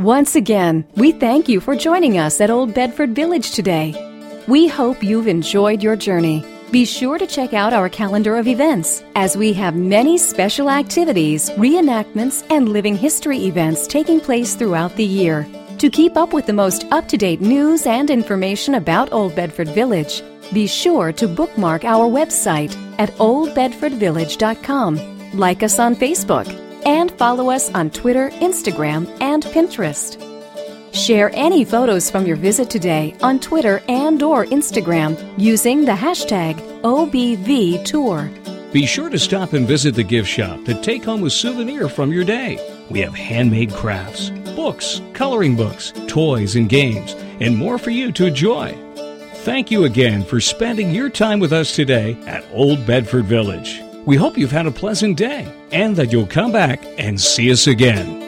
Once again, we thank you for joining us at Old Bedford Village today. We hope you've enjoyed your journey. Be sure to check out our calendar of events as we have many special activities, reenactments, and living history events taking place throughout the year. To keep up with the most up to date news and information about Old Bedford Village, be sure to bookmark our website at oldbedfordvillage.com, like us on Facebook, follow us on Twitter, Instagram, and Pinterest. Share any photos from your visit today on Twitter and or Instagram using the hashtag OBVTour. Be sure to stop and visit the gift shop to take home a souvenir from your day. We have handmade crafts, books, coloring books, toys, and games, and more for you to enjoy. Thank you again for spending your time with us today at Old Bedford Village. We hope you've had a pleasant day and that you'll come back and see us again.